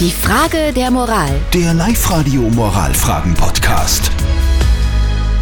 Die Frage der Moral. Der Live-Radio Moralfragen-Podcast.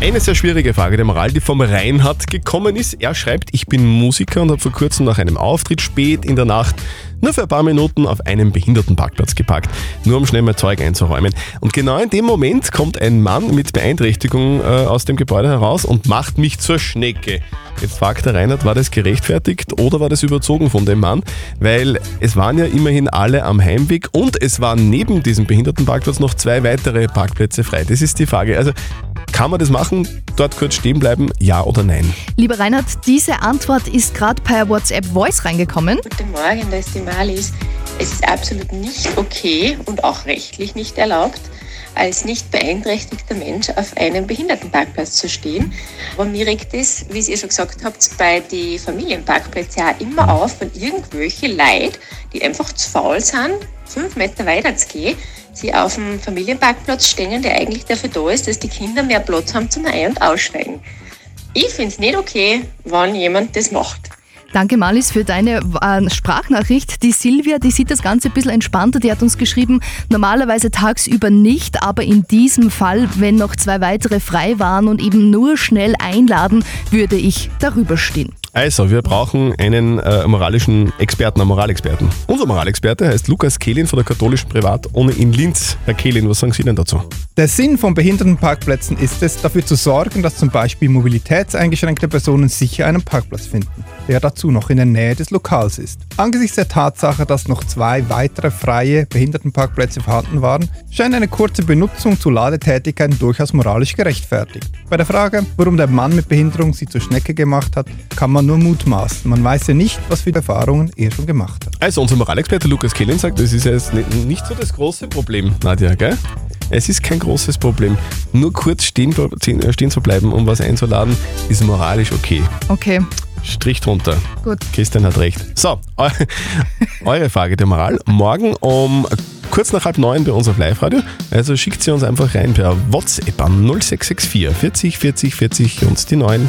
Eine sehr schwierige Frage der Moral, die vom Reinhard gekommen ist. Er schreibt, ich bin Musiker und habe vor kurzem nach einem Auftritt spät in der Nacht nur für ein paar Minuten auf einem Behindertenparkplatz geparkt, nur um schnell mein Zeug einzuräumen. Und genau in dem Moment kommt ein Mann mit Beeinträchtigung äh, aus dem Gebäude heraus und macht mich zur Schnecke. Jetzt fragt der Reinhard, war das gerechtfertigt oder war das überzogen von dem Mann? Weil es waren ja immerhin alle am Heimweg und es waren neben diesem Behindertenparkplatz noch zwei weitere Parkplätze frei. Das ist die Frage. Also kann man das machen? Dort kurz stehen bleiben? Ja oder nein? Lieber Reinhard, diese Antwort ist gerade per WhatsApp Voice reingekommen. Guten Morgen, da ist die Malis. Es ist absolut nicht okay und auch rechtlich nicht erlaubt, als nicht beeinträchtigter Mensch auf einem Behindertenparkplatz zu stehen. Aber mir regt es, wie ihr schon gesagt habt, bei den Familienparkplätzen ja immer auf, wenn irgendwelche Leute, die einfach zu faul sind, fünf Meter weiter zu gehen, sie auf dem Familienparkplatz stehen, der eigentlich dafür da ist, dass die Kinder mehr Platz haben zum Ein- und Aussteigen. Ich finde es nicht okay, wenn jemand das macht. Danke, Malis, für deine äh, Sprachnachricht. Die Silvia, die sieht das Ganze ein bisschen entspannter. Die hat uns geschrieben, normalerweise tagsüber nicht, aber in diesem Fall, wenn noch zwei weitere frei waren und eben nur schnell einladen, würde ich darüber stehen. Also, wir brauchen einen äh, moralischen Experten, einen Moralexperten. Unser Moralexperte heißt Lukas Kehlin von der katholischen Privatuni in Linz. Herr Kehlin, was sagen Sie denn dazu? Der Sinn von Behindertenparkplätzen ist es, dafür zu sorgen, dass zum Beispiel mobilitätseingeschränkte Personen sicher einen Parkplatz finden, der dazu noch in der Nähe des Lokals ist. Angesichts der Tatsache, dass noch zwei weitere freie Behindertenparkplätze vorhanden waren, scheint eine kurze Benutzung zu Ladetätigkeiten durchaus moralisch gerechtfertigt. Bei der Frage, warum der Mann mit Behinderung sie zur Schnecke gemacht hat, kann man nur mutmaßen. Man weiß ja nicht, was für Erfahrungen er schon gemacht hat. Also, unser Moralexperte Lukas Kehlin sagt, das ist jetzt nicht so das große Problem, Nadja, gell? Es ist kein großes Problem. Nur kurz stehen, stehen zu bleiben, um was einzuladen, ist moralisch okay. Okay. Strich drunter. Gut. Christian hat recht. So, eu eure Frage der Moral. Morgen um kurz nach halb neun bei uns auf Live-Radio. Also schickt sie uns einfach rein per WhatsApp an 0664 40 40 40 und die 9.